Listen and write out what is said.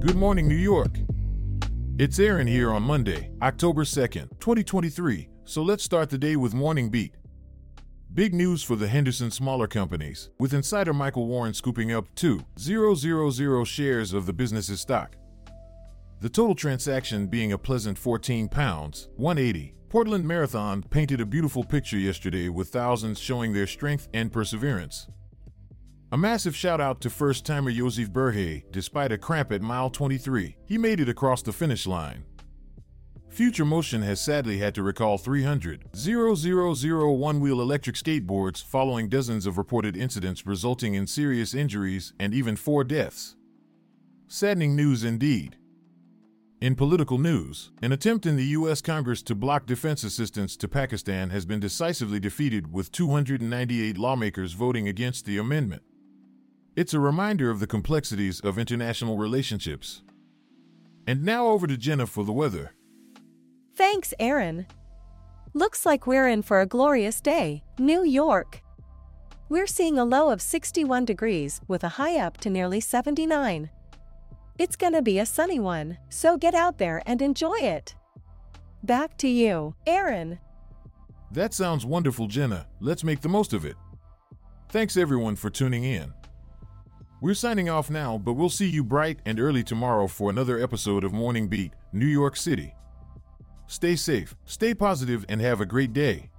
Good morning, New York. It's Aaron here on Monday, October 2nd, 2023. So let's start the day with Morning Beat. Big news for the Henderson smaller companies, with insider Michael Warren scooping up 2,000 shares of the business's stock. The total transaction being a pleasant 14 pounds, 180. Portland Marathon painted a beautiful picture yesterday with thousands showing their strength and perseverance. A massive shout out to first timer Josef Berhe, despite a cramp at mile 23, he made it across the finish line. Future Motion has sadly had to recall 300 000 one wheel electric skateboards following dozens of reported incidents resulting in serious injuries and even four deaths. Saddening news indeed. In political news, an attempt in the U.S. Congress to block defense assistance to Pakistan has been decisively defeated with 298 lawmakers voting against the amendment. It's a reminder of the complexities of international relationships. And now over to Jenna for the weather. Thanks, Aaron. Looks like we're in for a glorious day, New York. We're seeing a low of 61 degrees with a high up to nearly 79. It's gonna be a sunny one, so get out there and enjoy it. Back to you, Aaron. That sounds wonderful, Jenna. Let's make the most of it. Thanks everyone for tuning in. We're signing off now, but we'll see you bright and early tomorrow for another episode of Morning Beat, New York City. Stay safe, stay positive, and have a great day.